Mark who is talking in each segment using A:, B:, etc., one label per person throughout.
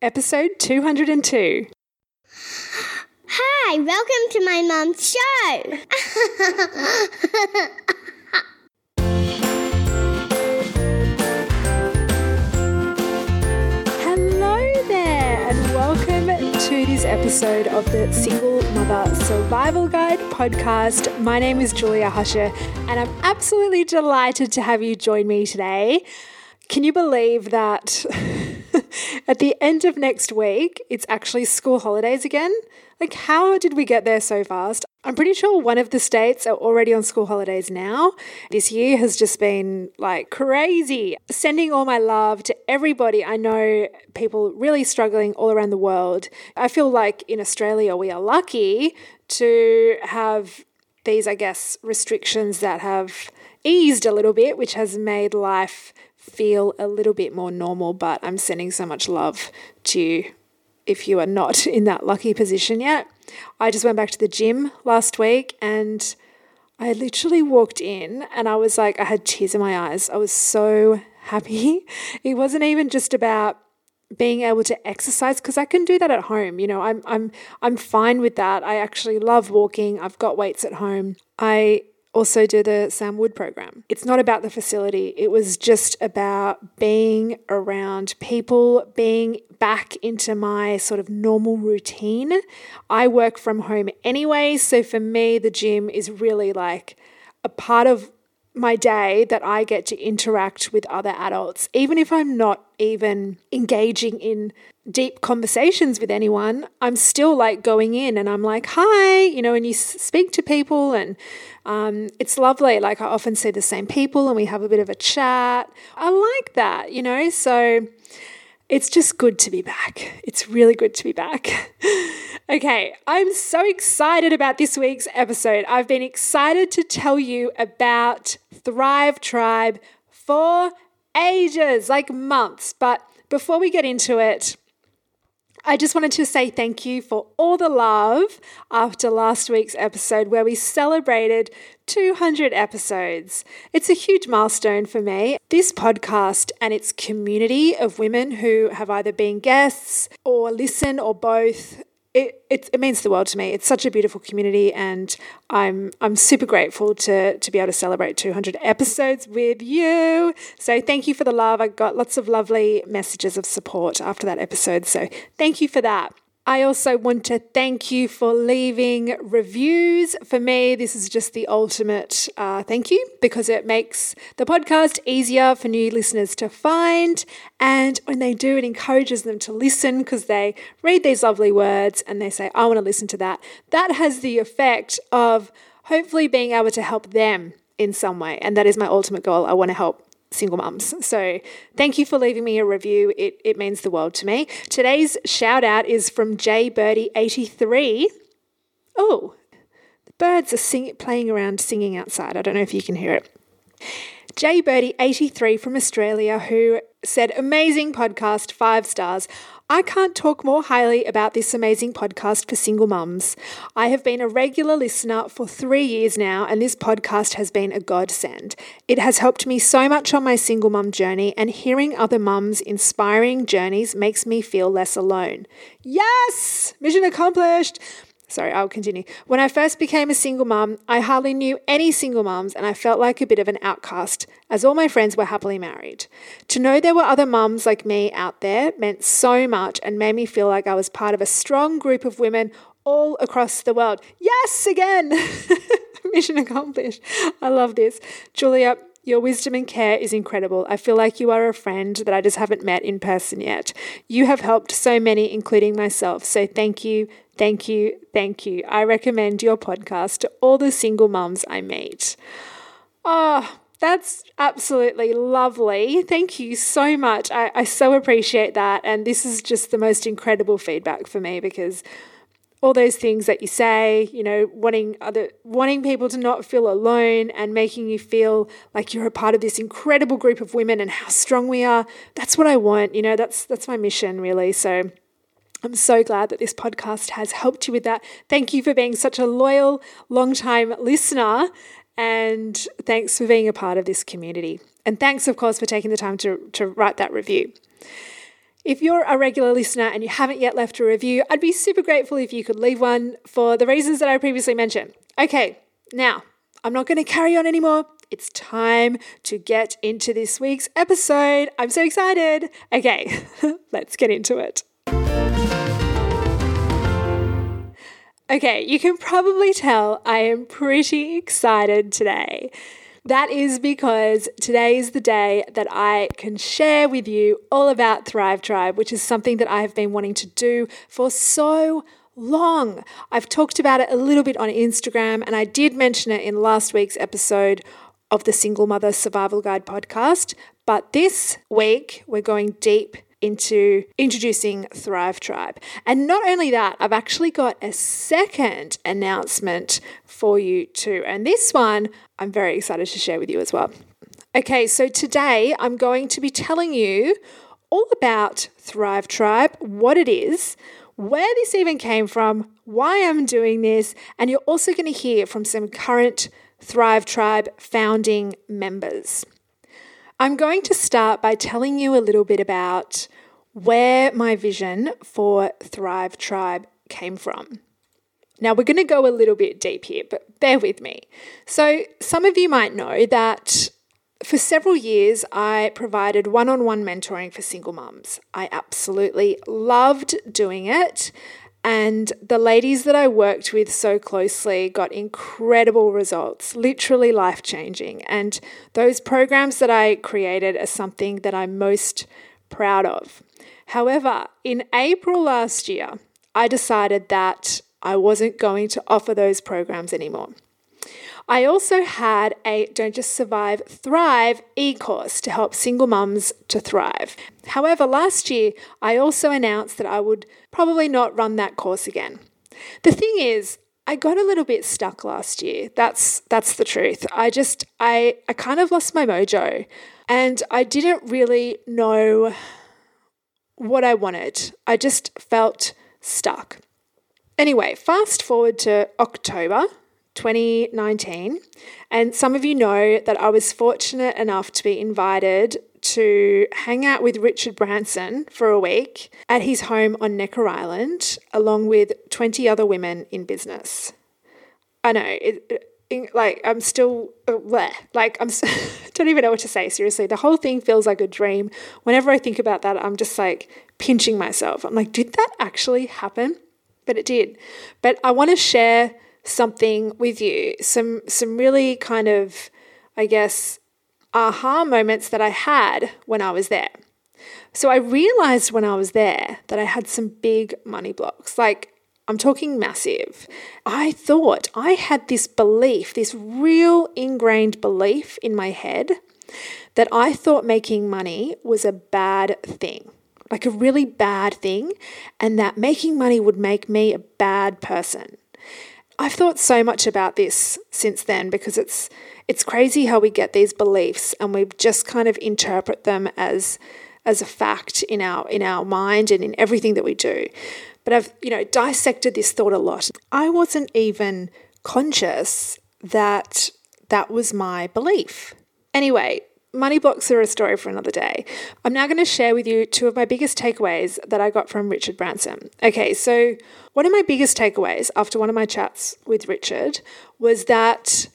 A: episode 202.
B: Hi, welcome to my mum's show.
A: Hello there, and welcome to this episode of the Single Mother Survival Guide podcast. My name is Julia Hasche, and I'm absolutely delighted to have you join me today. Can you believe that at the end of next week, it's actually school holidays again? Like, how did we get there so fast? I'm pretty sure one of the states are already on school holidays now. This year has just been like crazy. Sending all my love to everybody. I know people really struggling all around the world. I feel like in Australia, we are lucky to have these, I guess, restrictions that have eased a little bit, which has made life feel a little bit more normal. But I'm sending so much love to you if you are not in that lucky position yet. I just went back to the gym last week and I literally walked in and I was like, I had tears in my eyes. I was so happy. It wasn't even just about being able to exercise because I can do that at home. You know, I'm I'm I'm fine with that. I actually love walking. I've got weights at home. I also do the Sam Wood program. It's not about the facility. It was just about being around people, being back into my sort of normal routine. I work from home anyway, so for me the gym is really like a part of my day that I get to interact with other adults, even if I'm not even engaging in deep conversations with anyone, I'm still like going in and I'm like, hi, you know, and you speak to people and um, it's lovely. Like I often see the same people and we have a bit of a chat. I like that, you know, so it's just good to be back. It's really good to be back. okay, I'm so excited about this week's episode. I've been excited to tell you about Thrive Tribe for ages, like months. But before we get into it, I just wanted to say thank you for all the love after last week's episode where we celebrated 200 episodes. It's a huge milestone for me. This podcast and its community of women who have either been guests or listen or both it, it, it, means the world to me. It's such a beautiful community, and I'm I'm super grateful to to be able to celebrate 200 episodes with you. So thank you for the love. I got lots of lovely messages of support after that episode. So thank you for that. I also want to thank you for leaving reviews. For me, this is just the ultimate uh, thank you because it makes the podcast easier for new listeners to find. And when they do, it encourages them to listen because they read these lovely words and they say, I want to listen to that. That has the effect of hopefully being able to help them in some way. And that is my ultimate goal. I want to help single mums. So thank you for leaving me a review. It, it means the world to me. Today's shout out is from J Birdie83. Oh, the birds are sing- playing around singing outside. I don't know if you can hear it. J Birdie83 from Australia who said, Amazing podcast, five stars. I can't talk more highly about this amazing podcast for single mums. I have been a regular listener for three years now, and this podcast has been a godsend. It has helped me so much on my single mum journey, and hearing other mums' inspiring journeys makes me feel less alone. Yes! Mission accomplished! Sorry, I'll continue. When I first became a single mum, I hardly knew any single mums and I felt like a bit of an outcast, as all my friends were happily married. To know there were other mums like me out there meant so much and made me feel like I was part of a strong group of women all across the world. Yes, again! Mission accomplished. I love this. Julia, your wisdom and care is incredible. I feel like you are a friend that I just haven't met in person yet. You have helped so many, including myself. So thank you, thank you, thank you. I recommend your podcast to all the single mums I meet. Oh, that's absolutely lovely. Thank you so much. I, I so appreciate that. And this is just the most incredible feedback for me because all those things that you say, you know, wanting other wanting people to not feel alone and making you feel like you're a part of this incredible group of women and how strong we are. That's what I want, you know, that's that's my mission really. So I'm so glad that this podcast has helped you with that. Thank you for being such a loyal, long-time listener and thanks for being a part of this community. And thanks of course for taking the time to to write that review. If you're a regular listener and you haven't yet left a review, I'd be super grateful if you could leave one for the reasons that I previously mentioned. Okay, now I'm not going to carry on anymore. It's time to get into this week's episode. I'm so excited. Okay, let's get into it. Okay, you can probably tell I am pretty excited today. That is because today is the day that I can share with you all about Thrive Tribe, which is something that I have been wanting to do for so long. I've talked about it a little bit on Instagram, and I did mention it in last week's episode of the Single Mother Survival Guide podcast. But this week, we're going deep into introducing Thrive Tribe. And not only that, I've actually got a second announcement for you too. And this one I'm very excited to share with you as well. Okay, so today I'm going to be telling you all about Thrive Tribe, what it is, where this even came from, why I'm doing this, and you're also going to hear from some current Thrive Tribe founding members. I'm going to start by telling you a little bit about where my vision for Thrive Tribe came from. Now, we're going to go a little bit deep here, but bear with me. So, some of you might know that for several years I provided one on one mentoring for single mums. I absolutely loved doing it. And the ladies that I worked with so closely got incredible results, literally life changing. And those programs that I created are something that I'm most proud of. However, in April last year, I decided that I wasn't going to offer those programs anymore. I also had a Don't Just Survive, Thrive e course to help single mums to thrive. However, last year I also announced that I would probably not run that course again. The thing is, I got a little bit stuck last year. That's that's the truth. I just I I kind of lost my mojo and I didn't really know what I wanted. I just felt stuck. Anyway, fast forward to October 2019. And some of you know that I was fortunate enough to be invited to hang out with Richard Branson for a week at his home on Necker Island, along with 20 other women in business. I know, it, it, like, I'm still, uh, bleh, like, I'm, don't even know what to say, seriously. The whole thing feels like a dream. Whenever I think about that, I'm just like pinching myself. I'm like, did that actually happen? But it did. But I want to share something with you. Some some really kind of, I guess, aha moments that I had when I was there. So I realized when I was there that I had some big money blocks. Like I'm talking massive. I thought I had this belief, this real ingrained belief in my head that I thought making money was a bad thing, like a really bad thing, and that making money would make me a bad person. I've thought so much about this since then because it's it's crazy how we get these beliefs and we just kind of interpret them as as a fact in our in our mind and in everything that we do. But I've, you know, dissected this thought a lot. I wasn't even conscious that that was my belief. Anyway, money blocks are a story for another day. I'm now going to share with you two of my biggest takeaways that I got from Richard Branson. Okay, so one of my biggest takeaways after one of my chats with Richard was that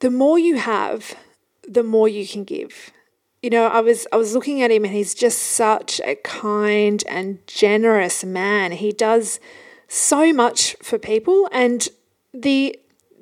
A: the more you have, the more you can give. You know, I was I was looking at him and he's just such a kind and generous man. He does so much for people and the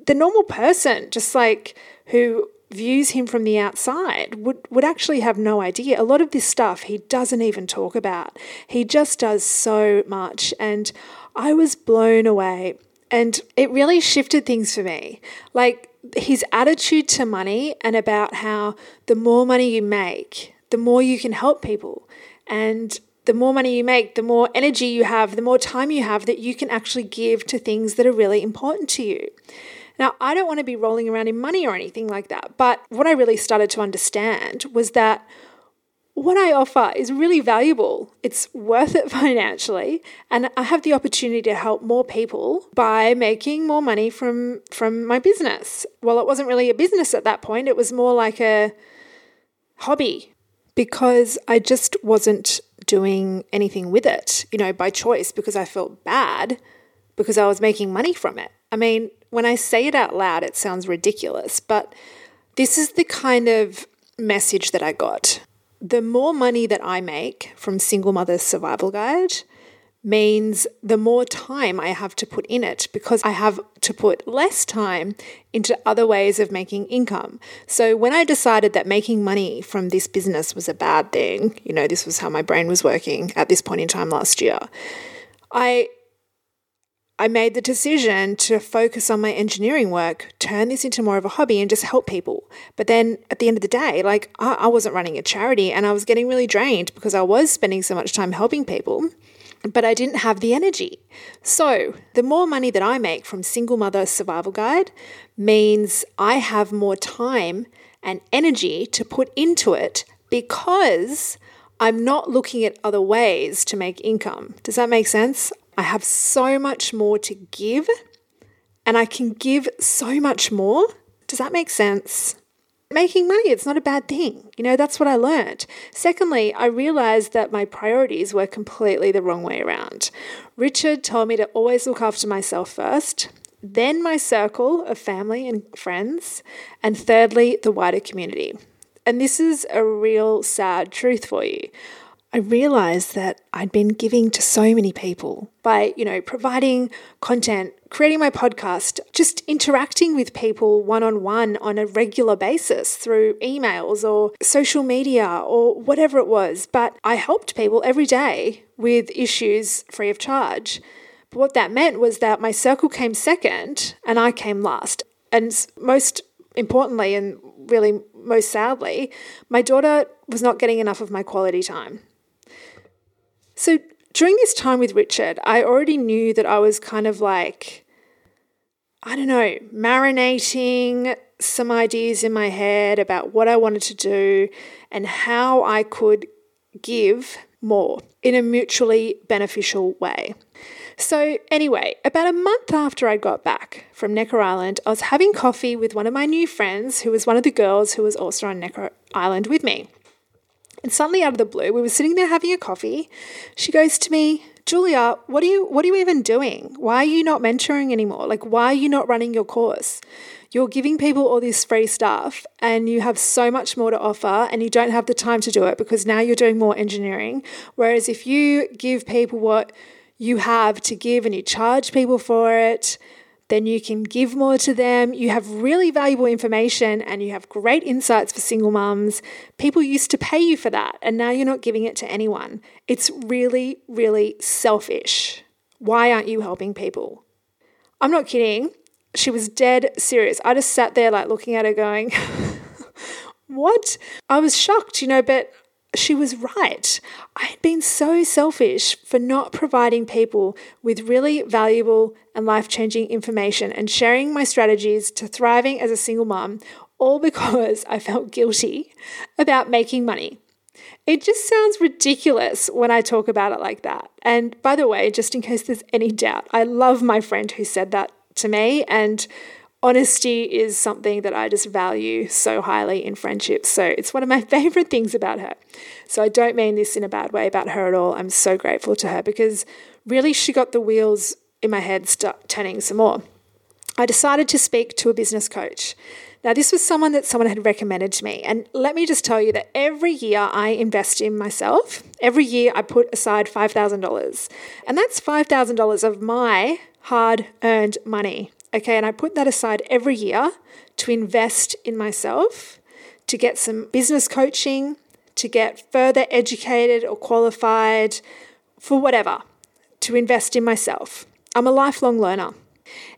A: the normal person just like who views him from the outside would, would actually have no idea. A lot of this stuff he doesn't even talk about. He just does so much. And I was blown away. And it really shifted things for me. Like his attitude to money and about how the more money you make, the more you can help people. And the more money you make, the more energy you have, the more time you have that you can actually give to things that are really important to you. Now, I don't want to be rolling around in money or anything like that, but what I really started to understand was that what I offer is really valuable. It's worth it financially, and I have the opportunity to help more people by making more money from from my business. Well, it wasn't really a business at that point, it was more like a hobby because I just wasn't doing anything with it, you know, by choice because I felt bad because I was making money from it. I mean, when I say it out loud, it sounds ridiculous, but this is the kind of message that I got. The more money that I make from Single Mother's Survival Guide, means the more time I have to put in it because I have to put less time into other ways of making income. So when I decided that making money from this business was a bad thing, you know, this was how my brain was working at this point in time last year. I I made the decision to focus on my engineering work, turn this into more of a hobby, and just help people. But then at the end of the day, like I, I wasn't running a charity and I was getting really drained because I was spending so much time helping people but I didn't have the energy. So, the more money that I make from Single Mother Survival Guide means I have more time and energy to put into it because I'm not looking at other ways to make income. Does that make sense? I have so much more to give and I can give so much more. Does that make sense? making money. It's not a bad thing. You know, that's what I learned. Secondly, I realized that my priorities were completely the wrong way around. Richard told me to always look after myself first, then my circle of family and friends, and thirdly, the wider community. And this is a real sad truth for you. I realized that I'd been giving to so many people by, you know, providing content, creating my podcast, just interacting with people one on one on a regular basis through emails or social media or whatever it was. But I helped people every day with issues free of charge. But what that meant was that my circle came second and I came last. And most importantly, and really most sadly, my daughter was not getting enough of my quality time. So during this time with Richard, I already knew that I was kind of like, I don't know, marinating some ideas in my head about what I wanted to do and how I could give more in a mutually beneficial way. So, anyway, about a month after I got back from Necker Island, I was having coffee with one of my new friends who was one of the girls who was also on Necker Island with me. And suddenly out of the blue, we were sitting there having a coffee. She goes to me, Julia, what are you what are you even doing? Why are you not mentoring anymore? Like why are you not running your course? You're giving people all this free stuff and you have so much more to offer and you don't have the time to do it because now you're doing more engineering. Whereas if you give people what you have to give and you charge people for it, then you can give more to them. You have really valuable information and you have great insights for single mums. People used to pay you for that, and now you're not giving it to anyone. It's really, really selfish. Why aren't you helping people? I'm not kidding. She was dead serious. I just sat there, like, looking at her, going, What? I was shocked, you know, but she was right. I had been so selfish for not providing people with really valuable and life changing information and sharing my strategies to thriving as a single mom, all because I felt guilty about making money. It just sounds ridiculous when I talk about it like that. And by the way, just in case there's any doubt, I love my friend who said that to me. And honesty is something that I just value so highly in friendships. So it's one of my favorite things about her. So I don't mean this in a bad way about her at all. I'm so grateful to her because really she got the wheels in my head start turning some more. I decided to speak to a business coach. Now, this was someone that someone had recommended to me. And let me just tell you that every year I invest in myself. Every year I put aside $5,000. And that's $5,000 of my hard earned money. Okay, and I put that aside every year to invest in myself, to get some business coaching, to get further educated or qualified for whatever, to invest in myself. I'm a lifelong learner.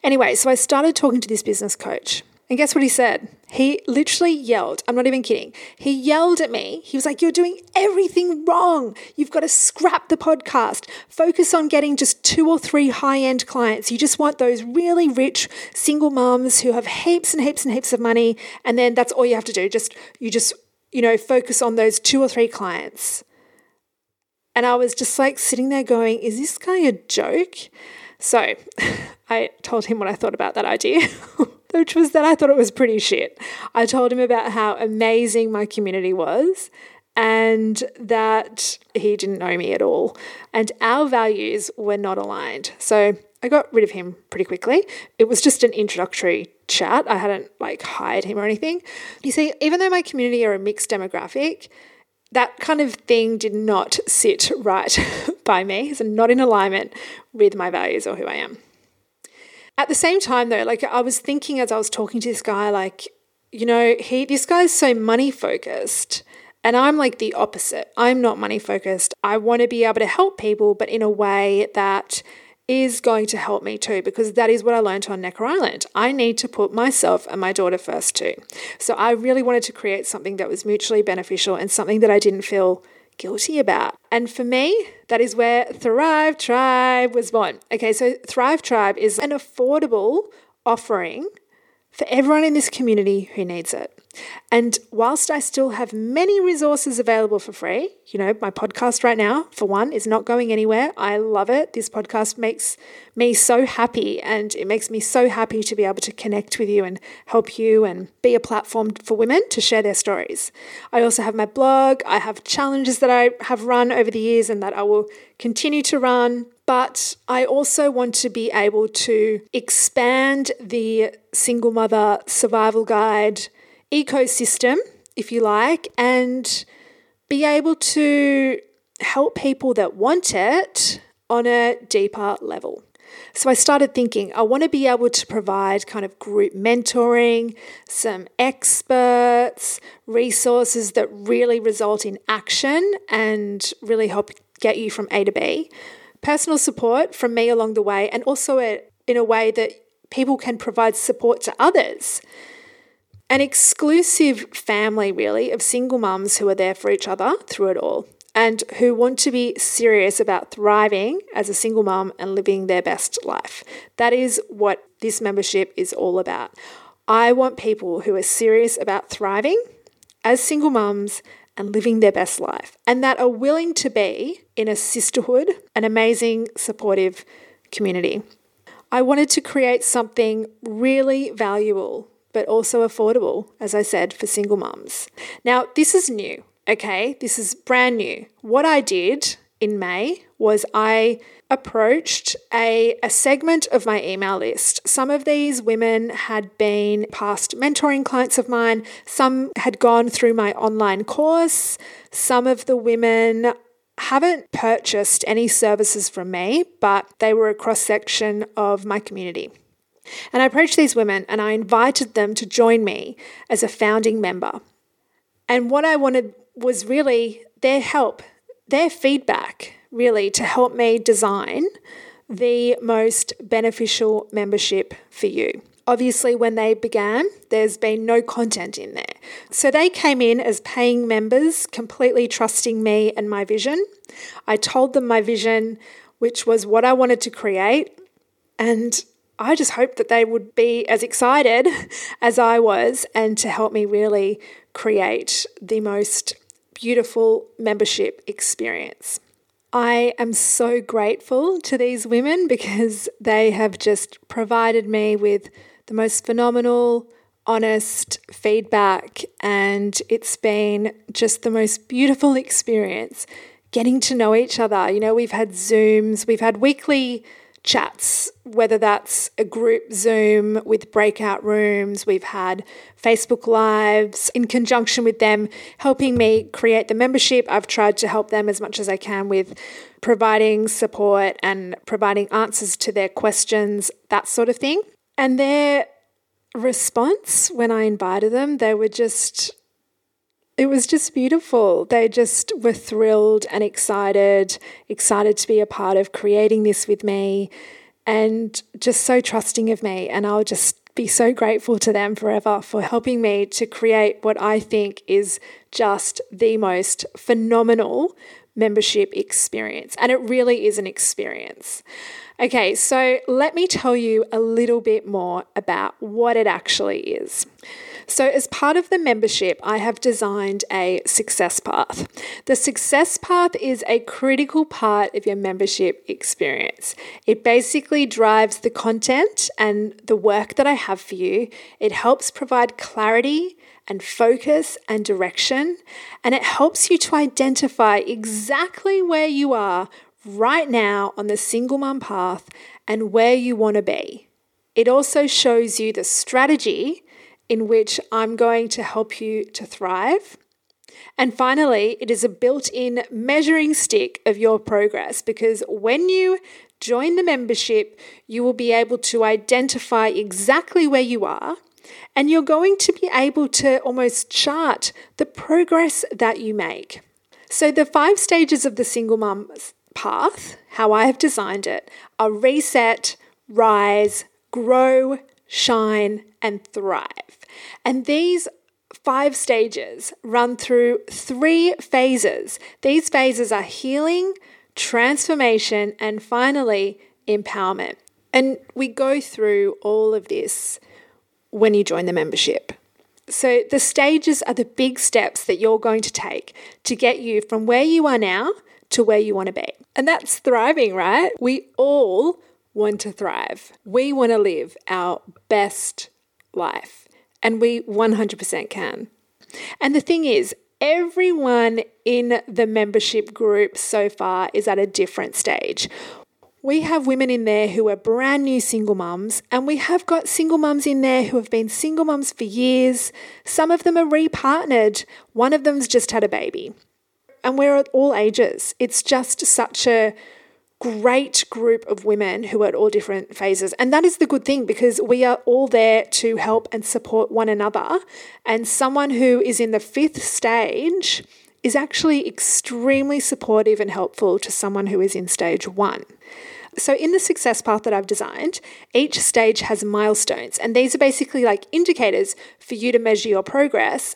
A: Anyway, so I started talking to this business coach. And guess what he said? He literally yelled. I'm not even kidding. He yelled at me. He was like, You're doing everything wrong. You've got to scrap the podcast. Focus on getting just two or three high end clients. You just want those really rich single moms who have heaps and heaps and heaps of money. And then that's all you have to do. Just, you just, you know, focus on those two or three clients. And I was just like sitting there going, Is this guy a joke? So I told him what I thought about that idea. which was that I thought it was pretty shit. I told him about how amazing my community was and that he didn't know me at all. And our values were not aligned. So I got rid of him pretty quickly. It was just an introductory chat. I hadn't like hired him or anything. You see, even though my community are a mixed demographic, that kind of thing did not sit right by me. It's not in alignment with my values or who I am. At the same time, though, like I was thinking as I was talking to this guy, like, you know, he this guy's so money focused. And I'm like the opposite. I'm not money focused. I want to be able to help people, but in a way that is going to help me too, because that is what I learned on Necker Island. I need to put myself and my daughter first too. So I really wanted to create something that was mutually beneficial and something that I didn't feel guilty about. And for me, that is where Thrive Tribe was born. Okay, so Thrive Tribe is an affordable offering for everyone in this community who needs it. And whilst I still have many resources available for free, you know, my podcast right now, for one, is not going anywhere. I love it. This podcast makes me so happy, and it makes me so happy to be able to connect with you and help you and be a platform for women to share their stories. I also have my blog, I have challenges that I have run over the years and that I will continue to run. But I also want to be able to expand the single mother survival guide ecosystem, if you like, and be able to help people that want it on a deeper level. So I started thinking, I want to be able to provide kind of group mentoring, some experts, resources that really result in action and really help get you from A to B, personal support from me along the way, and also a, in a way that people can provide support to others an exclusive family, really, of single mums who are there for each other through it all and who want to be serious about thriving as a single mum and living their best life. That is what this membership is all about. I want people who are serious about thriving as single mums and living their best life, and that are willing to be in a sisterhood, an amazing, supportive community. I wanted to create something really valuable but also affordable, as I said, for single mums. Now, this is new, okay? This is brand new. What I did in May was I approached a, a segment of my email list. Some of these women had been past mentoring clients of mine, some had gone through my online course, some of the women haven't purchased any services from me, but they were a cross section of my community. And I approached these women and I invited them to join me as a founding member. And what I wanted was really their help, their feedback, really, to help me design the most beneficial membership for you. Obviously, when they began, there's been no content in there. So they came in as paying members, completely trusting me and my vision. I told them my vision, which was what I wanted to create. And I just hoped that they would be as excited as I was and to help me really create the most beautiful membership experience. I am so grateful to these women because they have just provided me with the most phenomenal, honest feedback, and it's been just the most beautiful experience getting to know each other. You know, we've had Zooms, we've had weekly chats, whether that's a group Zoom with breakout rooms. We've had Facebook Lives in conjunction with them helping me create the membership. I've tried to help them as much as I can with providing support and providing answers to their questions, that sort of thing. And their response when I invited them, they were just it was just beautiful. They just were thrilled and excited, excited to be a part of creating this with me and just so trusting of me. And I'll just be so grateful to them forever for helping me to create what I think is just the most phenomenal membership experience. And it really is an experience. Okay, so let me tell you a little bit more about what it actually is. So, as part of the membership, I have designed a success path. The success path is a critical part of your membership experience. It basically drives the content and the work that I have for you. It helps provide clarity and focus and direction, and it helps you to identify exactly where you are right now on the single mum path and where you want to be. It also shows you the strategy in which I'm going to help you to thrive. And finally, it is a built in measuring stick of your progress because when you join the membership, you will be able to identify exactly where you are and you're going to be able to almost chart the progress that you make. So, the five stages of the single mum path, how I have designed it, are reset, rise, grow, shine, and thrive. And these five stages run through three phases. These phases are healing, transformation, and finally, empowerment. And we go through all of this when you join the membership. So, the stages are the big steps that you're going to take to get you from where you are now to where you want to be. And that's thriving, right? We all want to thrive. We want to live our best life, and we 100% can. And the thing is, everyone in the membership group so far is at a different stage. We have women in there who are brand new single mums, and we have got single mums in there who have been single mums for years. Some of them are repartnered, one of them's just had a baby. And we're at all ages. It's just such a great group of women who are at all different phases. And that is the good thing because we are all there to help and support one another. And someone who is in the fifth stage is actually extremely supportive and helpful to someone who is in stage one. So, in the success path that I've designed, each stage has milestones, and these are basically like indicators for you to measure your progress.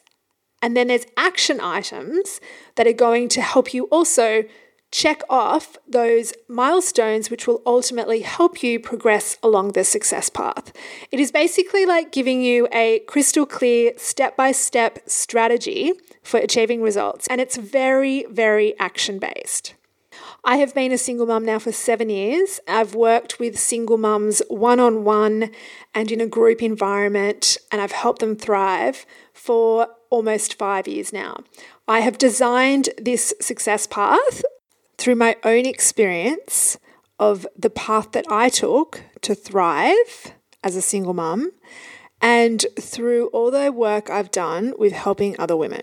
A: And then there's action items that are going to help you also check off those milestones, which will ultimately help you progress along the success path. It is basically like giving you a crystal clear step by step strategy for achieving results, and it's very, very action based. I have been a single mum now for seven years. I've worked with single mums one on one and in a group environment, and I've helped them thrive for almost five years now. I have designed this success path through my own experience of the path that I took to thrive as a single mum and through all the work I've done with helping other women.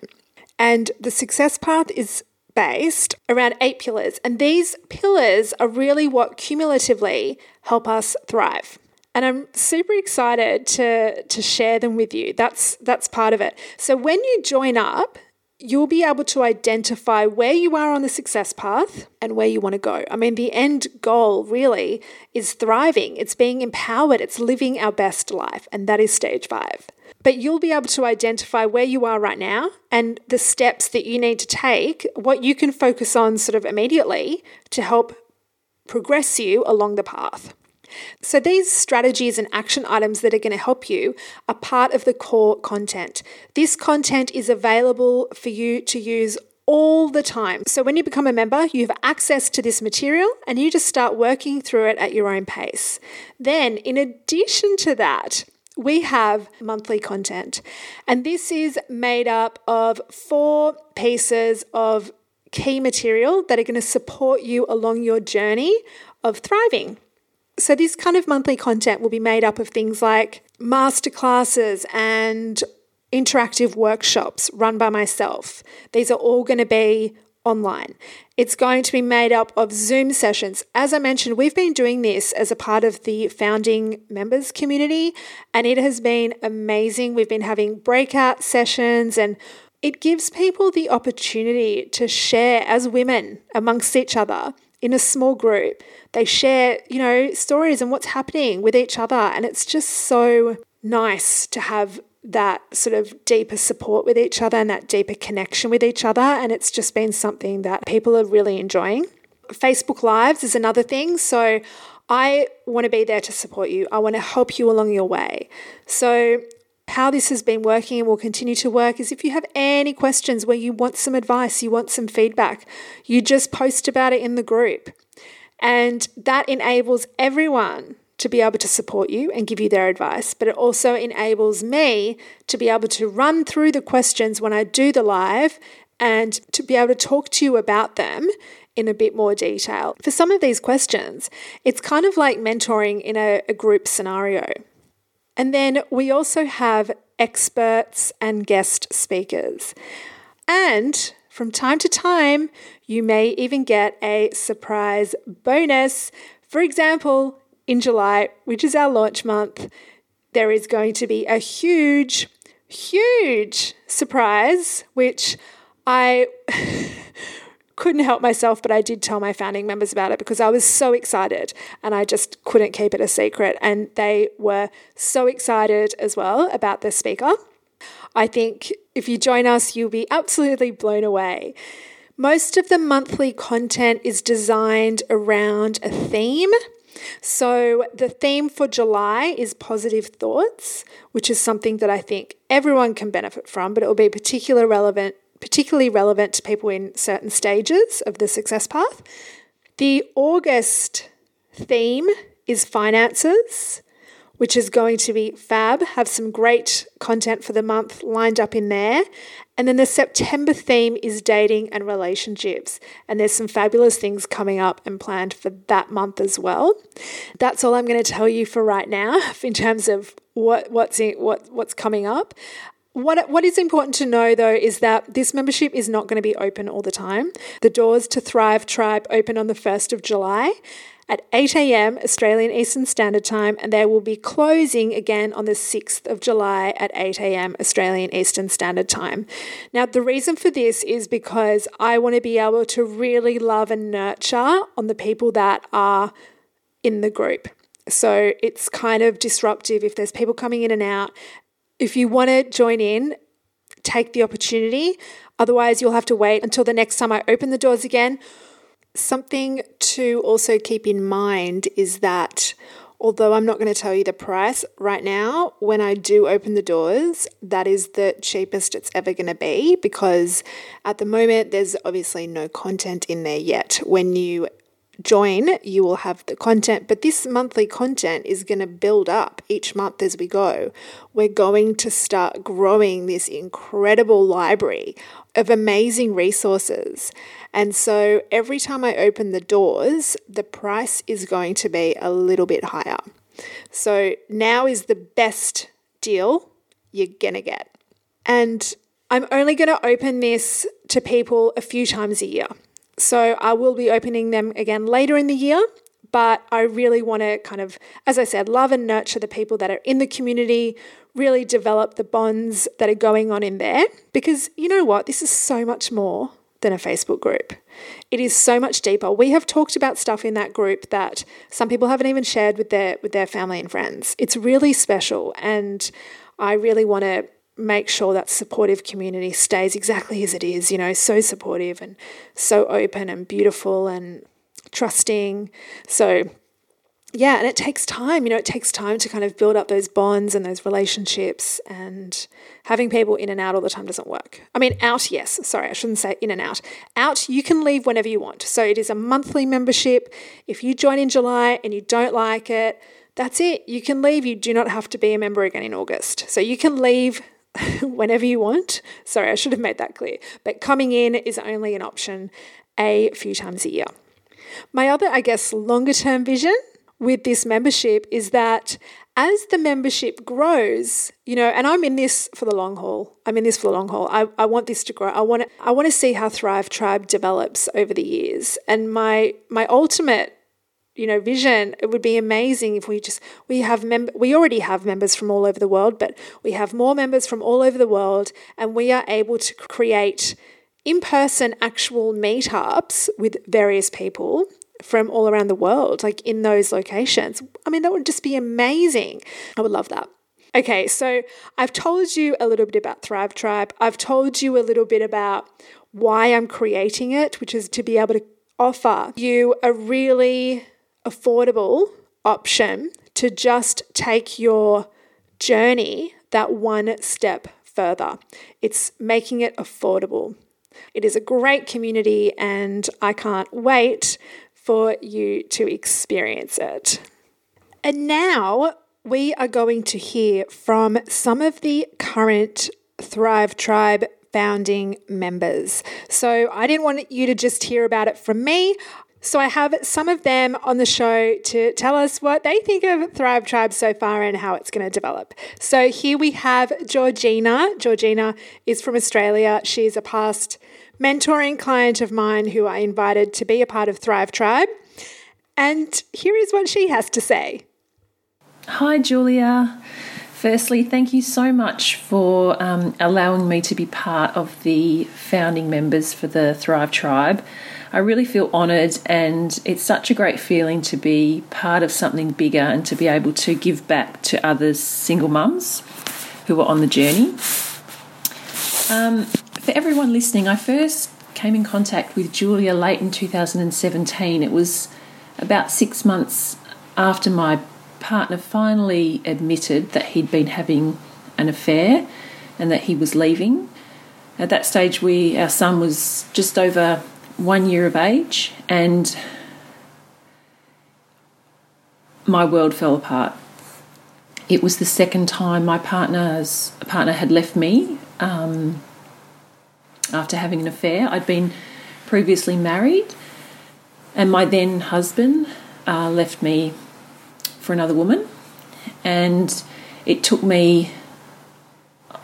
A: And the success path is based around eight pillars, and these pillars are really what cumulatively help us thrive. And I'm super excited to, to share them with you. That's that's part of it. So when you join up, you'll be able to identify where you are on the success path and where you want to go. I mean, the end goal really is thriving, it's being empowered, it's living our best life, and that is stage five. But you'll be able to identify where you are right now and the steps that you need to take, what you can focus on sort of immediately to help progress you along the path. So, these strategies and action items that are going to help you are part of the core content. This content is available for you to use all the time. So, when you become a member, you have access to this material and you just start working through it at your own pace. Then, in addition to that, we have monthly content, and this is made up of four pieces of key material that are going to support you along your journey of thriving. So, this kind of monthly content will be made up of things like masterclasses and interactive workshops run by myself. These are all going to be online. It's going to be made up of Zoom sessions. As I mentioned, we've been doing this as a part of the founding members community, and it has been amazing. We've been having breakout sessions and it gives people the opportunity to share as women amongst each other in a small group. They share, you know, stories and what's happening with each other. And it's just so nice to have that sort of deeper support with each other and that deeper connection with each other. And it's just been something that people are really enjoying. Facebook Lives is another thing. So I want to be there to support you. I want to help you along your way. So how this has been working and will continue to work is if you have any questions where you want some advice, you want some feedback, you just post about it in the group. And that enables everyone to be able to support you and give you their advice, but it also enables me to be able to run through the questions when I do the live and to be able to talk to you about them in a bit more detail. For some of these questions, it's kind of like mentoring in a, a group scenario. And then we also have experts and guest speakers. And from time to time, you may even get a surprise bonus. For example, in July, which is our launch month, there is going to be a huge, huge surprise, which I couldn't help myself, but I did tell my founding members about it because I was so excited and I just couldn't keep it a secret. And they were so excited as well about the speaker. I think if you join us, you'll be absolutely blown away. Most of the monthly content is designed around a theme. So, the theme for July is positive thoughts, which is something that I think everyone can benefit from, but it will be particularly relevant, particularly relevant to people in certain stages of the success path. The August theme is finances which is going to be fab. Have some great content for the month lined up in there. And then the September theme is dating and relationships. And there's some fabulous things coming up and planned for that month as well. That's all I'm going to tell you for right now in terms of what, what's, in, what, what's coming up. What, what is important to know though is that this membership is not going to be open all the time. The doors to Thrive Tribe open on the 1st of July at 8 a.m. Australian Eastern Standard Time, and they will be closing again on the 6th of July at 8 a.m. Australian Eastern Standard Time. Now, the reason for this is because I want to be able to really love and nurture on the people that are in the group. So it's kind of disruptive if there's people coming in and out. If you want to join in, take the opportunity. Otherwise, you'll have to wait until the next time I open the doors again Something to also keep in mind is that although I'm not going to tell you the price right now, when I do open the doors, that is the cheapest it's ever going to be because at the moment there's obviously no content in there yet. When you join, you will have the content, but this monthly content is going to build up each month as we go. We're going to start growing this incredible library of amazing resources. And so every time I open the doors, the price is going to be a little bit higher. So now is the best deal you're going to get. And I'm only going to open this to people a few times a year. So I will be opening them again later in the year, but I really want to kind of, as I said, love and nurture the people that are in the community, really develop the bonds that are going on in there. Because you know what? This is so much more than a Facebook group. It is so much deeper. We have talked about stuff in that group that some people haven't even shared with their with their family and friends. It's really special and I really want to make sure that supportive community stays exactly as it is, you know, so supportive and so open and beautiful and trusting. So, yeah, and it takes time, you know, it takes time to kind of build up those bonds and those relationships, and having people in and out all the time doesn't work. I mean, out, yes, sorry, I shouldn't say in and out. Out, you can leave whenever you want. So, it is a monthly membership. If you join in July and you don't like it, that's it. You can leave. You do not have to be a member again in August. So, you can leave whenever you want. Sorry, I should have made that clear. But coming in is only an option a few times a year. My other, I guess, longer term vision with this membership is that as the membership grows, you know, and I'm in this for the long haul. I'm in this for the long haul. I, I want this to grow. I want I want to see how Thrive Tribe develops over the years. And my my ultimate you know vision it would be amazing if we just we have mem- we already have members from all over the world but we have more members from all over the world and we are able to create in-person actual meetups with various people from all around the world like in those locations. I mean that would just be amazing. I would love that. Okay, so I've told you a little bit about Thrive Tribe. I've told you a little bit about why I'm creating it, which is to be able to offer you a really affordable option to just take your journey that one step further. It's making it affordable. It is a great community, and I can't wait for you to experience it. And now we are going to hear from some of the current Thrive Tribe founding members. So I didn't want you to just hear about it from me. So I have some of them on the show to tell us what they think of Thrive Tribe so far and how it's going to develop. So here we have Georgina. Georgina is from Australia. She's a past mentoring client of mine who I invited to be a part of Thrive Tribe. And here is what she has to say.
C: Hi, Julia. Firstly, thank you so much for um, allowing me to be part of the founding members for the Thrive Tribe. I really feel honoured, and it's such a great feeling to be part of something bigger and to be able to give back to other single mums who are on the journey. Um, for everyone listening, I first came in contact with Julia late in 2017. It was about six months after my partner finally admitted that he'd been having an affair and that he was leaving. At that stage, we our son was just over one year of age, and my world fell apart. It was the second time my partner's partner had left me um, after having an affair. I'd been previously married, and my then husband uh, left me for another woman, and it took me,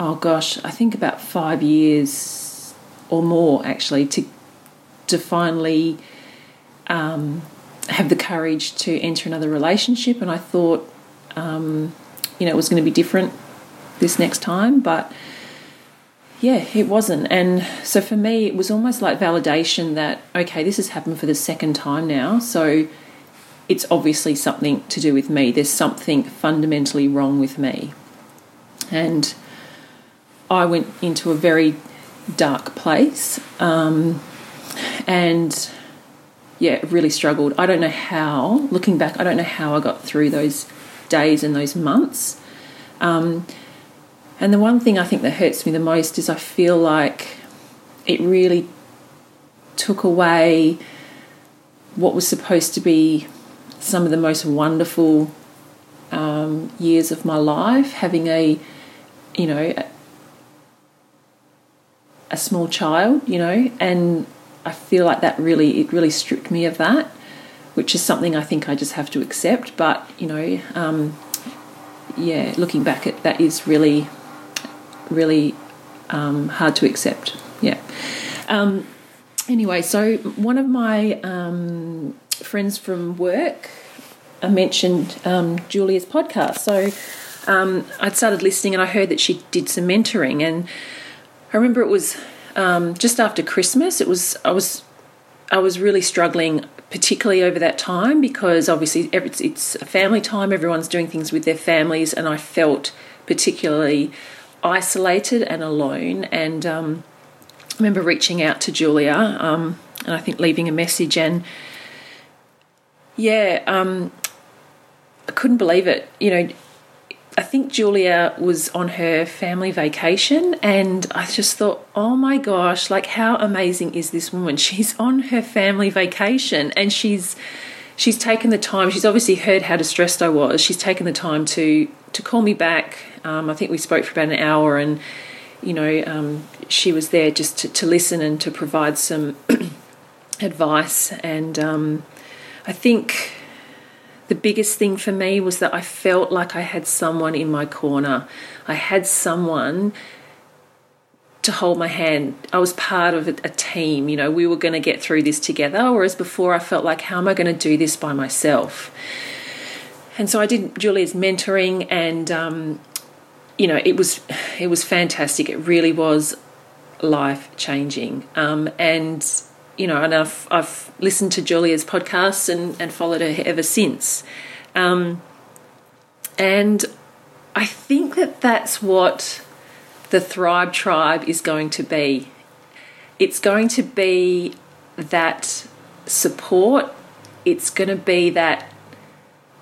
C: oh gosh, I think about five years or more actually to to finally um, have the courage to enter another relationship. And I thought, um, you know, it was going to be different this next time, but yeah, it wasn't. And so for me, it was almost like validation that, okay, this has happened for the second time now. So it's obviously something to do with me. There's something fundamentally wrong with me. And I went into a very dark place. Um, and yeah, really struggled. I don't know how, looking back, I don't know how I got through those days and those months. Um, and the one thing I think that hurts me the most is I feel like it really took away what was supposed to be some of the most wonderful um, years of my life, having a, you know, a, a small child, you know, and I feel like that really it really stripped me of that, which is something I think I just have to accept. But you know, um, yeah, looking back at that is really, really um, hard to accept. Yeah. Um, anyway, so one of my um, friends from work I mentioned um, Julia's podcast, so. Um, I'd started listening and I heard that she did some mentoring and I remember it was um, just after Christmas. It was I was I was really struggling, particularly over that time because obviously it's, it's a family time. Everyone's doing things with their families, and I felt particularly isolated and alone. And um, I remember reaching out to Julia um, and I think leaving a message and yeah, um, I couldn't believe it. You know, I think Julia was on her family vacation, and I just thought, oh my gosh, like how amazing is this woman? She's on her family vacation, and she's she's taken the time. She's obviously heard how distressed I was. She's taken the time to to call me back. Um, I think we spoke for about an hour, and you know, um, she was there just to, to, listen and to provide some advice. And um, I think the biggest thing for me was that I felt like I had someone in my corner. I had someone to hold my hand. I was part of a, team, you know, we were going to get through this together. Whereas before, I felt like, how am I going to do this by myself? And so I did Julia's mentoring, and um, you know, it was it was fantastic. It really was life changing. Um, and you know, and I've, I've listened to Julia's podcasts and, and followed her ever since. Um, and I think that that's what the Thrive Tribe is going to be. It's going to be that support. It's going to be that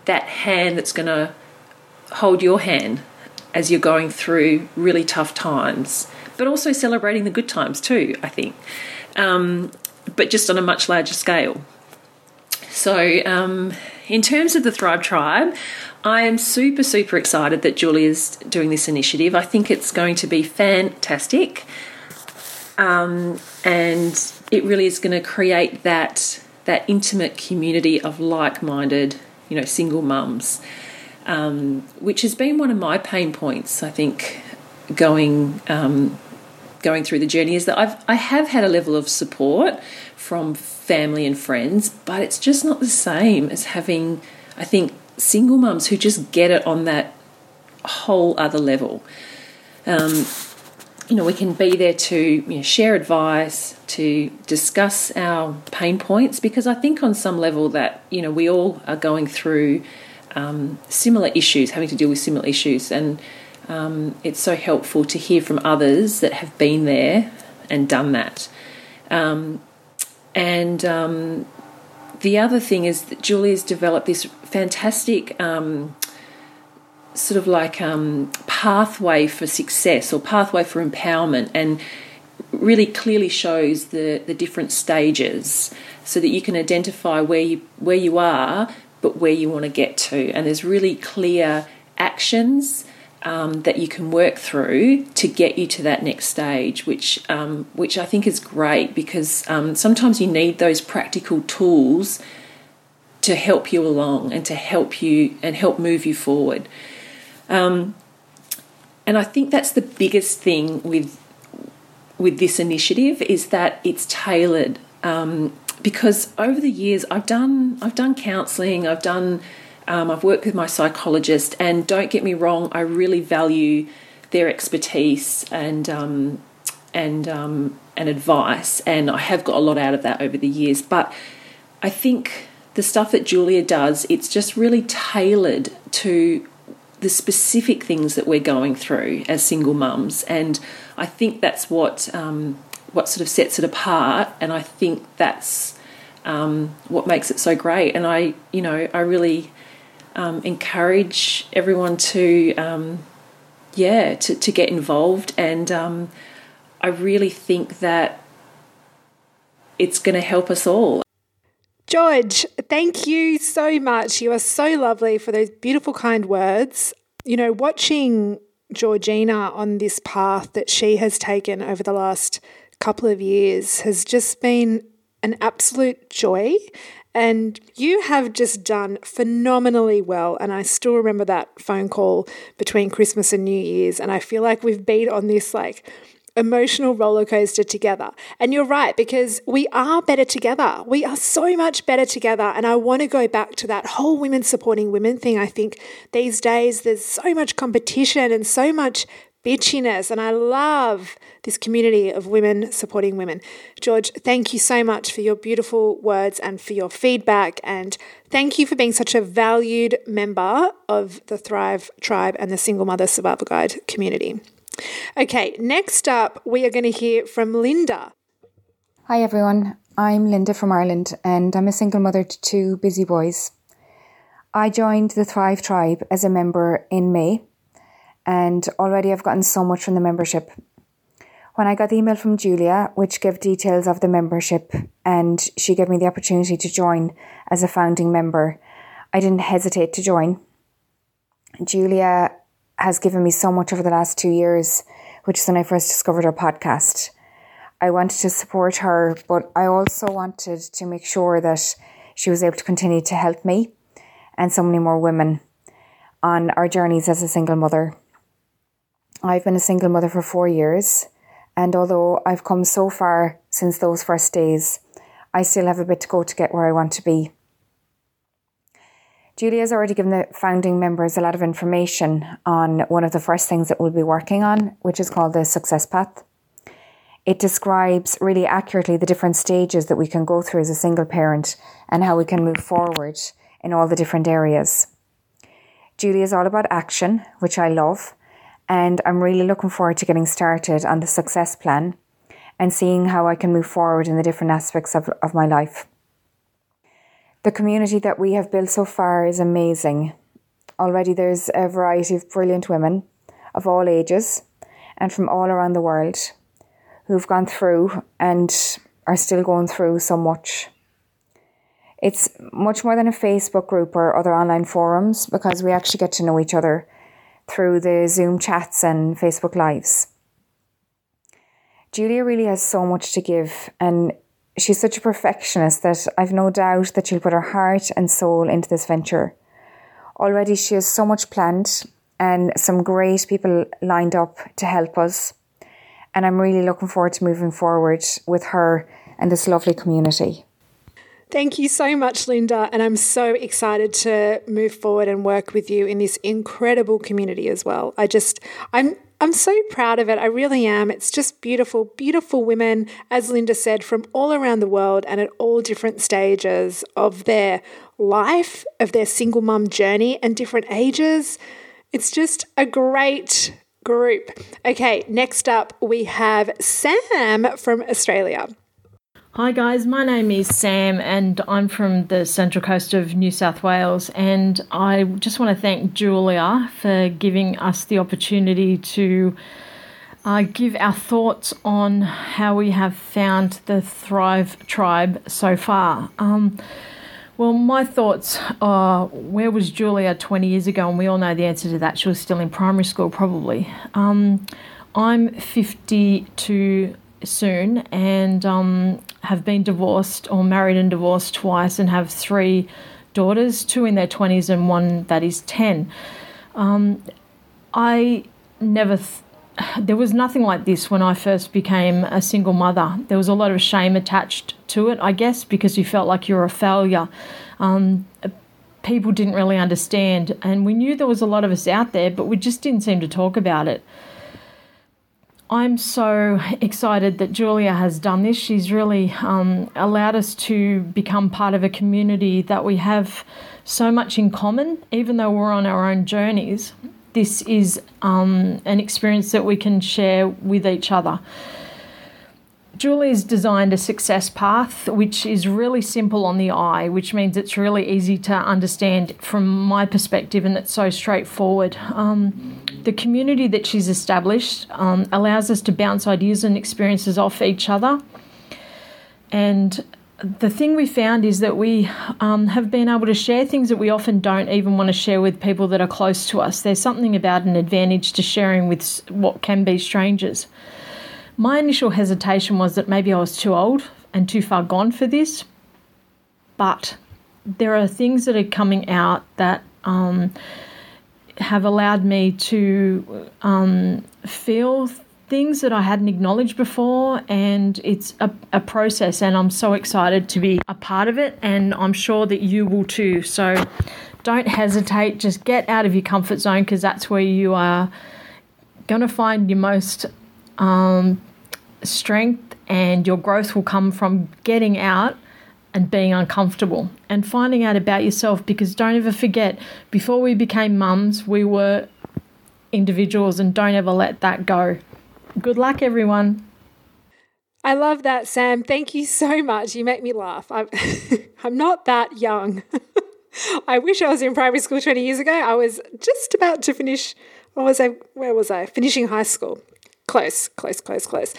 C: that hand that's going to hold your hand as you're going through really tough times, but also celebrating the good times too. I think. Um, but just on a much larger scale. So, um, in terms of the Thrive Tribe, I am super, super excited that Julia's doing this initiative. I think it's going to be fantastic. Um, and it really is going to create that that intimate community of like-minded, you know, single mums, um, which has been one of my pain points. I think going um, going through the journey is that I've I have had a level of support from family and friends, but it's just not the same as having I think single mums who just get it on that whole other level. Um, you know, we can be there to you know, share advice, to discuss our pain points, because I think on some level that you know we all are going through um, similar issues, having to deal with similar issues, and um, it's so helpful to hear from others that have been there and done that. Um, and um, the other thing is that Julie's developed this fantastic um, sort of like um, pathway for success or pathway for empowerment and really clearly shows the, the different stages so that you can identify where you where you are but where you want to get to and there's really clear actions um, that you can work through to get you to that next stage, which um, which I think is great because um, sometimes you need those practical tools to help you along and to help you and help move you forward. Um, and I think that's the biggest thing with with this initiative is that it's tailored um, because over the years I've done I've done counselling, I've done um, I've worked with my psychologist, and don't get me wrong, I really value their expertise and um, and um, and advice, and I have got a lot out of that over the years. But I think the stuff that Julia does, it's just really tailored to the specific things that we're going through as single mums, and I think that's what um, what sort of sets it apart, and I think that's um, what makes it so great. And I, you know, I really um, encourage everyone to, um, yeah, to, to get involved. And um, I really think that it's going to help us all.
A: George, thank you so much. You are so lovely for those beautiful, kind words. You know, watching Georgina on this path that she has taken over the last couple of years has just been an absolute joy and you have just done phenomenally well. And I still remember that phone call between Christmas and New Year's. And I feel like we've been on this like emotional roller coaster together. And you're right, because we are better together. We are so much better together. And I want to go back to that whole women supporting women thing. I think these days there's so much competition and so much bitchiness. And I love this community of women supporting women. George, thank you so much for your beautiful words and for your feedback. And thank you for being such a valued member of the Thrive Tribe and the Single Mother Survival Guide community. Okay, next up, we are going to hear from Linda.
D: Hi, everyone. I'm Linda from Ireland, and I'm a single mother to two busy boys. I joined the Thrive Tribe as a member in May and already I've gotten so much from the membership. When I got the email from Julia, which gave details of the membership, and she gave me the opportunity to join as a founding member, I didn't hesitate to join. Julia has given me so much over the last two years, which is when I first discovered her podcast. I wanted to support her, but I also wanted to make sure that she was able to continue to help me and so many more women on our journeys as a single mother. I've been a single mother for four years, and although I've come so far since those first days, I still have a bit to go to get where I want to be. Julie has already given the founding members a lot of information on one of the first things that we'll be working on, which is called the Success Path. It describes really accurately the different stages that we can go through as a single parent and how we can move forward in all the different areas. Julia is all about action, which I love, and I'm really looking forward to getting started on the success plan and seeing how I can move forward in the different aspects of, of my life. The community that we have built so far is amazing. Already there's a variety of brilliant women of all ages and from all around the world who've gone through and are still going through so much. It's much more than a Facebook group or other online forums because we actually get to know each other through the Zoom chats and Facebook Lives. Julia really has so much to give, and she's such a perfectionist that I've no doubt that she'll put her heart and soul into this venture. Already, she has so much planned and some great people lined up to help us. And I'm really looking forward to moving forward with her and this lovely community.
A: Thank you so much, Linda. And I'm so excited to move forward and work with you in this incredible community as well. I just, I'm, I'm so proud of it. I really am. It's just beautiful, beautiful women, as Linda said, from all around the world and at all different stages of their life, of their single mum journey and different ages. It's just a great group. Okay, next up we have Sam from Australia.
E: Hi guys, my name is Sam and I'm from the central coast of New South Wales and I just want to thank Julia for giving us the opportunity to uh, give our thoughts on how we have found the Thrive Tribe so far. Um, well, my thoughts are where was Julia 20 years ago? And we all know the answer to that. She was still in primary school, probably. Um, I'm 52 soon and um, have been divorced or married and divorced twice and have three daughters, two in their 20s and one that is 10. Um, I never, th- there was nothing like this when I first became a single mother. There was a lot of shame attached to it, I guess, because you felt like you were a failure. Um, people didn't really understand, and we knew there was a lot of us out there, but we just didn't seem to talk about it. I'm so excited that Julia has done this. She's really um, allowed us to become part of a community that we have so much in common, even though we're on our own journeys. This is um, an experience that we can share with each other. Julie's designed a success path which is really simple on the eye, which means it's really easy to understand from my perspective and it's so straightforward. Um, the community that she's established um, allows us to bounce ideas and experiences off each other. And the thing we found is that we um, have been able to share things that we often don't even want to share with people that are close to us. There's something about an advantage to sharing with what can be strangers. My initial hesitation was that maybe I was too old and too far gone for this, but there are things that are coming out that um, have allowed me to um, feel things that I hadn't acknowledged before, and it's a, a, process, and I'm so excited to be a part of it, and I'm sure that you will too. So don't hesitate, just get out of your comfort zone because that's where you are going to find your most um, strength, and your growth will come from getting out and being uncomfortable and finding out about yourself because don't ever forget before we became mums we were individuals and don't ever let that go. Good luck everyone.
A: I love that sam. Thank you so much. You make me laugh. I'm, I'm not that young. I wish i was in primary school 20 years ago. I was just about to finish what was i where was i? Finishing high school close, close, close, close.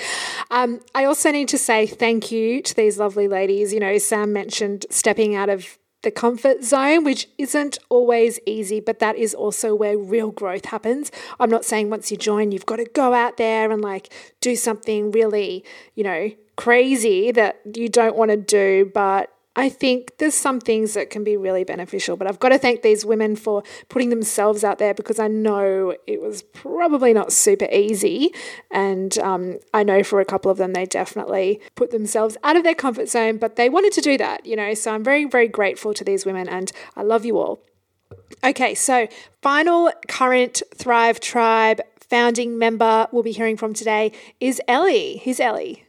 A: Um, I also need to say thank you to these lovely ladies. You know, Sam mentioned stepping out of the comfort zone, which isn't always easy, but that is also where real growth happens. I'm not saying once you join, you've got to go out there and like do something really, you know, crazy that you don't want to do, but I think there's some things that can be really beneficial, but I've got to thank these women for putting themselves out there because I know it was probably not super easy. And um, I know for a couple of them, they definitely put themselves out of their comfort zone, but they wanted to do that, you know. So I'm very, very grateful to these women and I love you all. Okay, so final current Thrive Tribe founding member we'll be hearing from today is Ellie. Who's Ellie?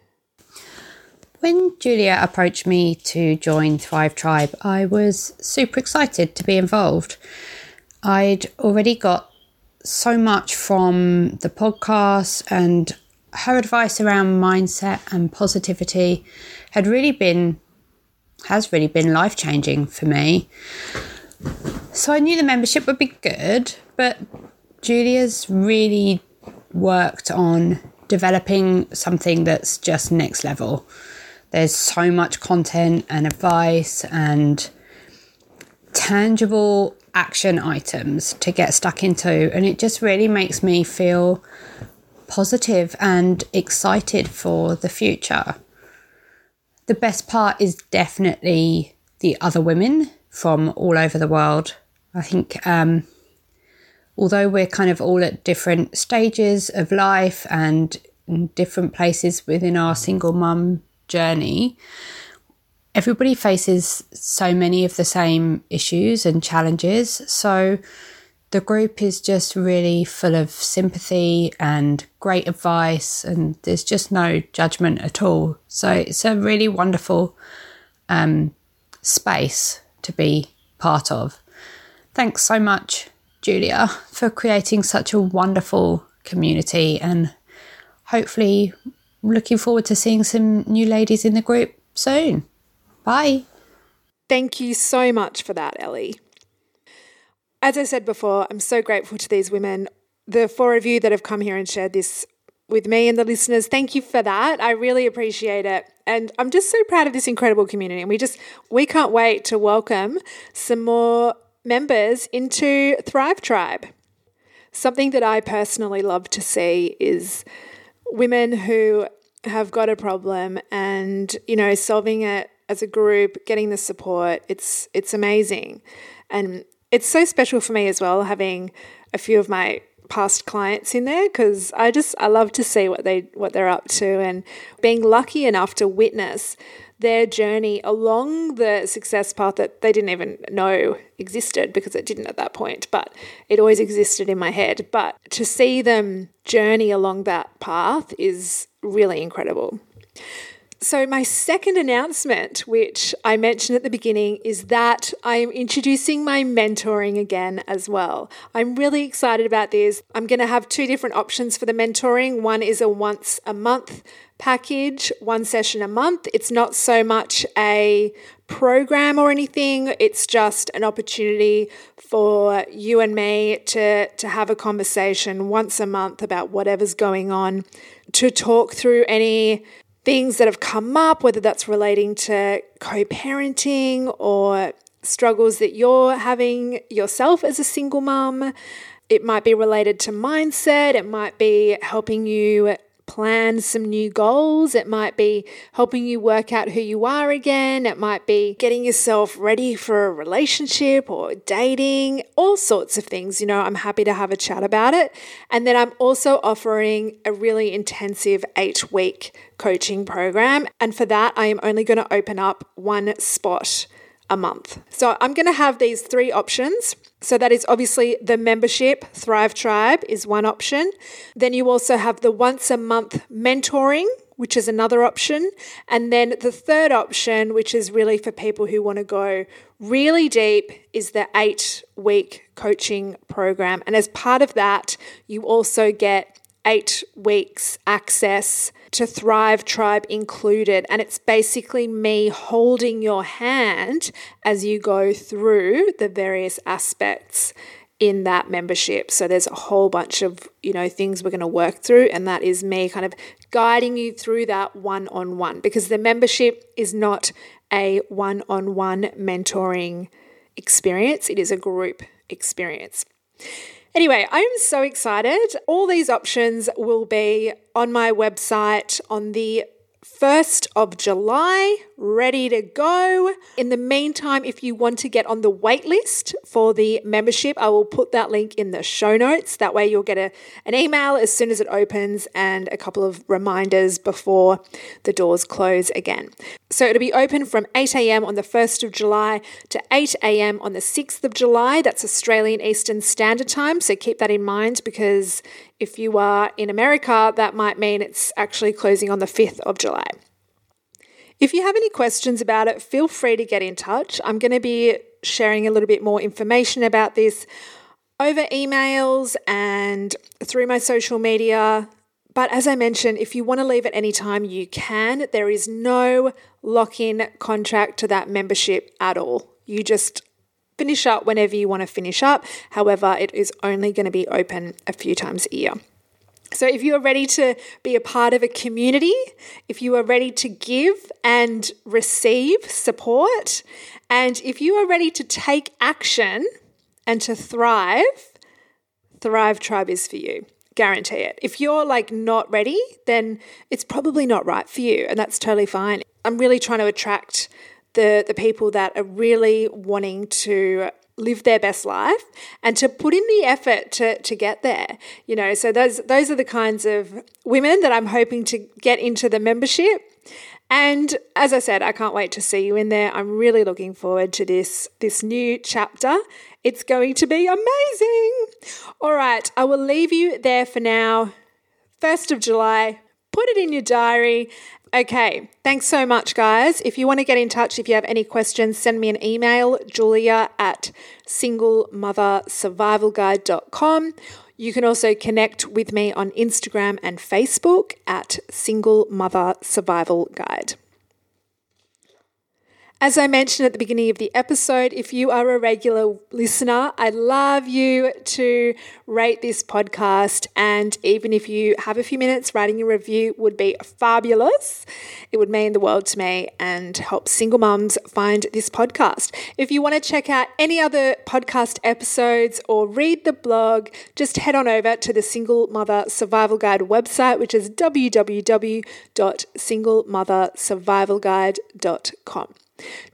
F: When Julia approached me to join Thrive Tribe, I was super excited to be involved. I'd already got so much from the podcast, and her advice around mindset and positivity had really been, has really been life changing for me. So I knew the membership would be good, but Julia's really worked on developing something that's just next level There's so much content and advice and tangible action items to get stuck into, and it just really makes me feel positive and excited for the future. The best part is definitely the other women from all over the world. I think, um, although we're kind of all at different stages of life and different places within our single mum journey, everybody faces so many of the same issues and challenges. So the group is just really full of sympathy and great advice, and there's just no judgment at all. So it's a really wonderful um, space to be part of. Thanks so much, Julia, for creating such a wonderful community and hopefully looking forward to seeing some new ladies in the group soon. Bye.
A: Thank you so much for that, Ellie. As I said before, I'm so grateful to these women. The four of you that have come here and shared this with me and the listeners, thank you for that. I really appreciate it. And I'm just so proud of this incredible community. And we just, we can't wait to welcome some more members into Thrive Tribe. Something that I personally love to see is women who have got a problem and, you know, solving it as a group, getting the support, it's it's amazing. And it's so special for me as well having a few of my past clients in there because I just I love to see what they what they're up to and being lucky enough to witness their journey along the success path that they didn't even know existed because it didn't at that point, but it always existed in my head. But to see them journey along that path is really incredible. So, my second announcement, which I mentioned at the beginning, is that I'm introducing my mentoring again as well. I'm really excited about this. I'm going to have two different options for the mentoring. One is a once a month package, one session a month. It's not so much a program or anything, it's just an opportunity for you and me to, to have a conversation once a month about whatever's going on, to talk through any things that have come up, whether that's relating to co parenting or struggles that you're having yourself as a single mum. It might be related to mindset, it might be helping you plan some new goals. It might be helping you work out who you are again. It might be getting yourself ready for a relationship or dating, all sorts of things. You know, I'm happy to have a chat about it. And then I'm also offering a really intensive eight week coaching program. And for that, I am only going to open up one spot a month. So I'm going to have these three options. So that is obviously the membership, Thrive Tribe is one option. Then you also have the once a month mentoring, which is another option. And then the third option, which is really for people who want to go really deep, is the eight week coaching program. And as part of that, you also get eight weeks access to Thrive Tribe included. And it's basically me holding your hand as you go through the various aspects in that membership. So there's a whole bunch of, you know, things we're going to work through and that is me kind of guiding you through that one-on-one because the membership is not a one-on-one mentoring experience, it is a group experience. Anyway, I am so excited. All these options will be on my website on the 1st of July, ready to go. In the meantime, if you want to get on the wait list for the membership, I will put that link in the show notes. That way, you'll get a, an email as soon as it opens and a couple of reminders before the doors close again. So it'll be open from 8 a.m. on the 1st of July to 8 a.m. on the 6th of July. That's Australian Eastern Standard Time. So keep that in mind because if you are in America, that might mean it's actually closing on the 5th of July. If you have any questions about it, feel free to get in touch. I'm going to be sharing a little bit more information about this over emails and through my social media. But as I mentioned, if you want to leave at any time, you can. There is no lock in contract to that membership at all. You just finish up whenever you want to finish up. However, it is only going to be open a few times a year. So, if you are ready to be a part of a community, if you are ready to give and receive support, and if you are ready to take action and to thrive, Thrive Tribe is for you. Guarantee it. If you're like not ready, then it's probably not right for you, and that's totally fine. I'm really trying to attract the, the people that are really wanting to live their best life and to put in the effort to, to get there you know. So those those are the kinds of women that i'm hoping to get into the membership. And as i said i can't wait to see you in there. I'm really looking forward to this this new chapter. It's going to be amazing. All right i will leave you there for now. 1st of july put it in your diary Okay, thanks so much, guys. If you want to get in touch, if you have any questions, send me an email, julia at singlemothersurvivalguide.com. You can also connect with me on Instagram and Facebook at Single Mother Survival Guide. As I mentioned at the beginning of the episode, if you are a regular listener, I'd love you to rate this podcast. And even if you have a few minutes, writing a review would be fabulous. It would mean the world to me and help single mums find this podcast. If you want to check out any other podcast episodes or read the blog, just head on over to the Single Mother Survival Guide website, which is www.singlemothersurvivalguide.com.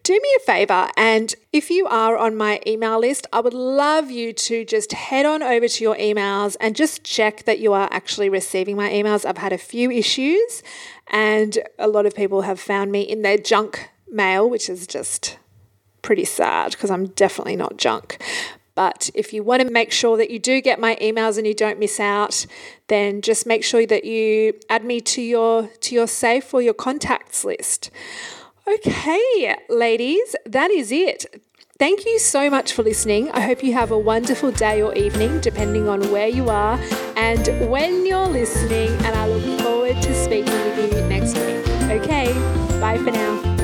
A: Do me a favor, and if you are on my email list, I would love you to just head on over to your emails and just check that you are actually receiving my emails. I've had a few issues, and a lot of people have found me in their junk mail, which is just pretty sad because I'm definitely not junk. But if you want to make sure that you do get my emails and you don't miss out, then just make sure that you add me to your to your safe or your contacts list. Okay, ladies, that is it. Thank you so much for listening. I hope you have a wonderful day or evening, depending on where you are and when you're listening. And I look forward to speaking with you next week. Okay, bye for now.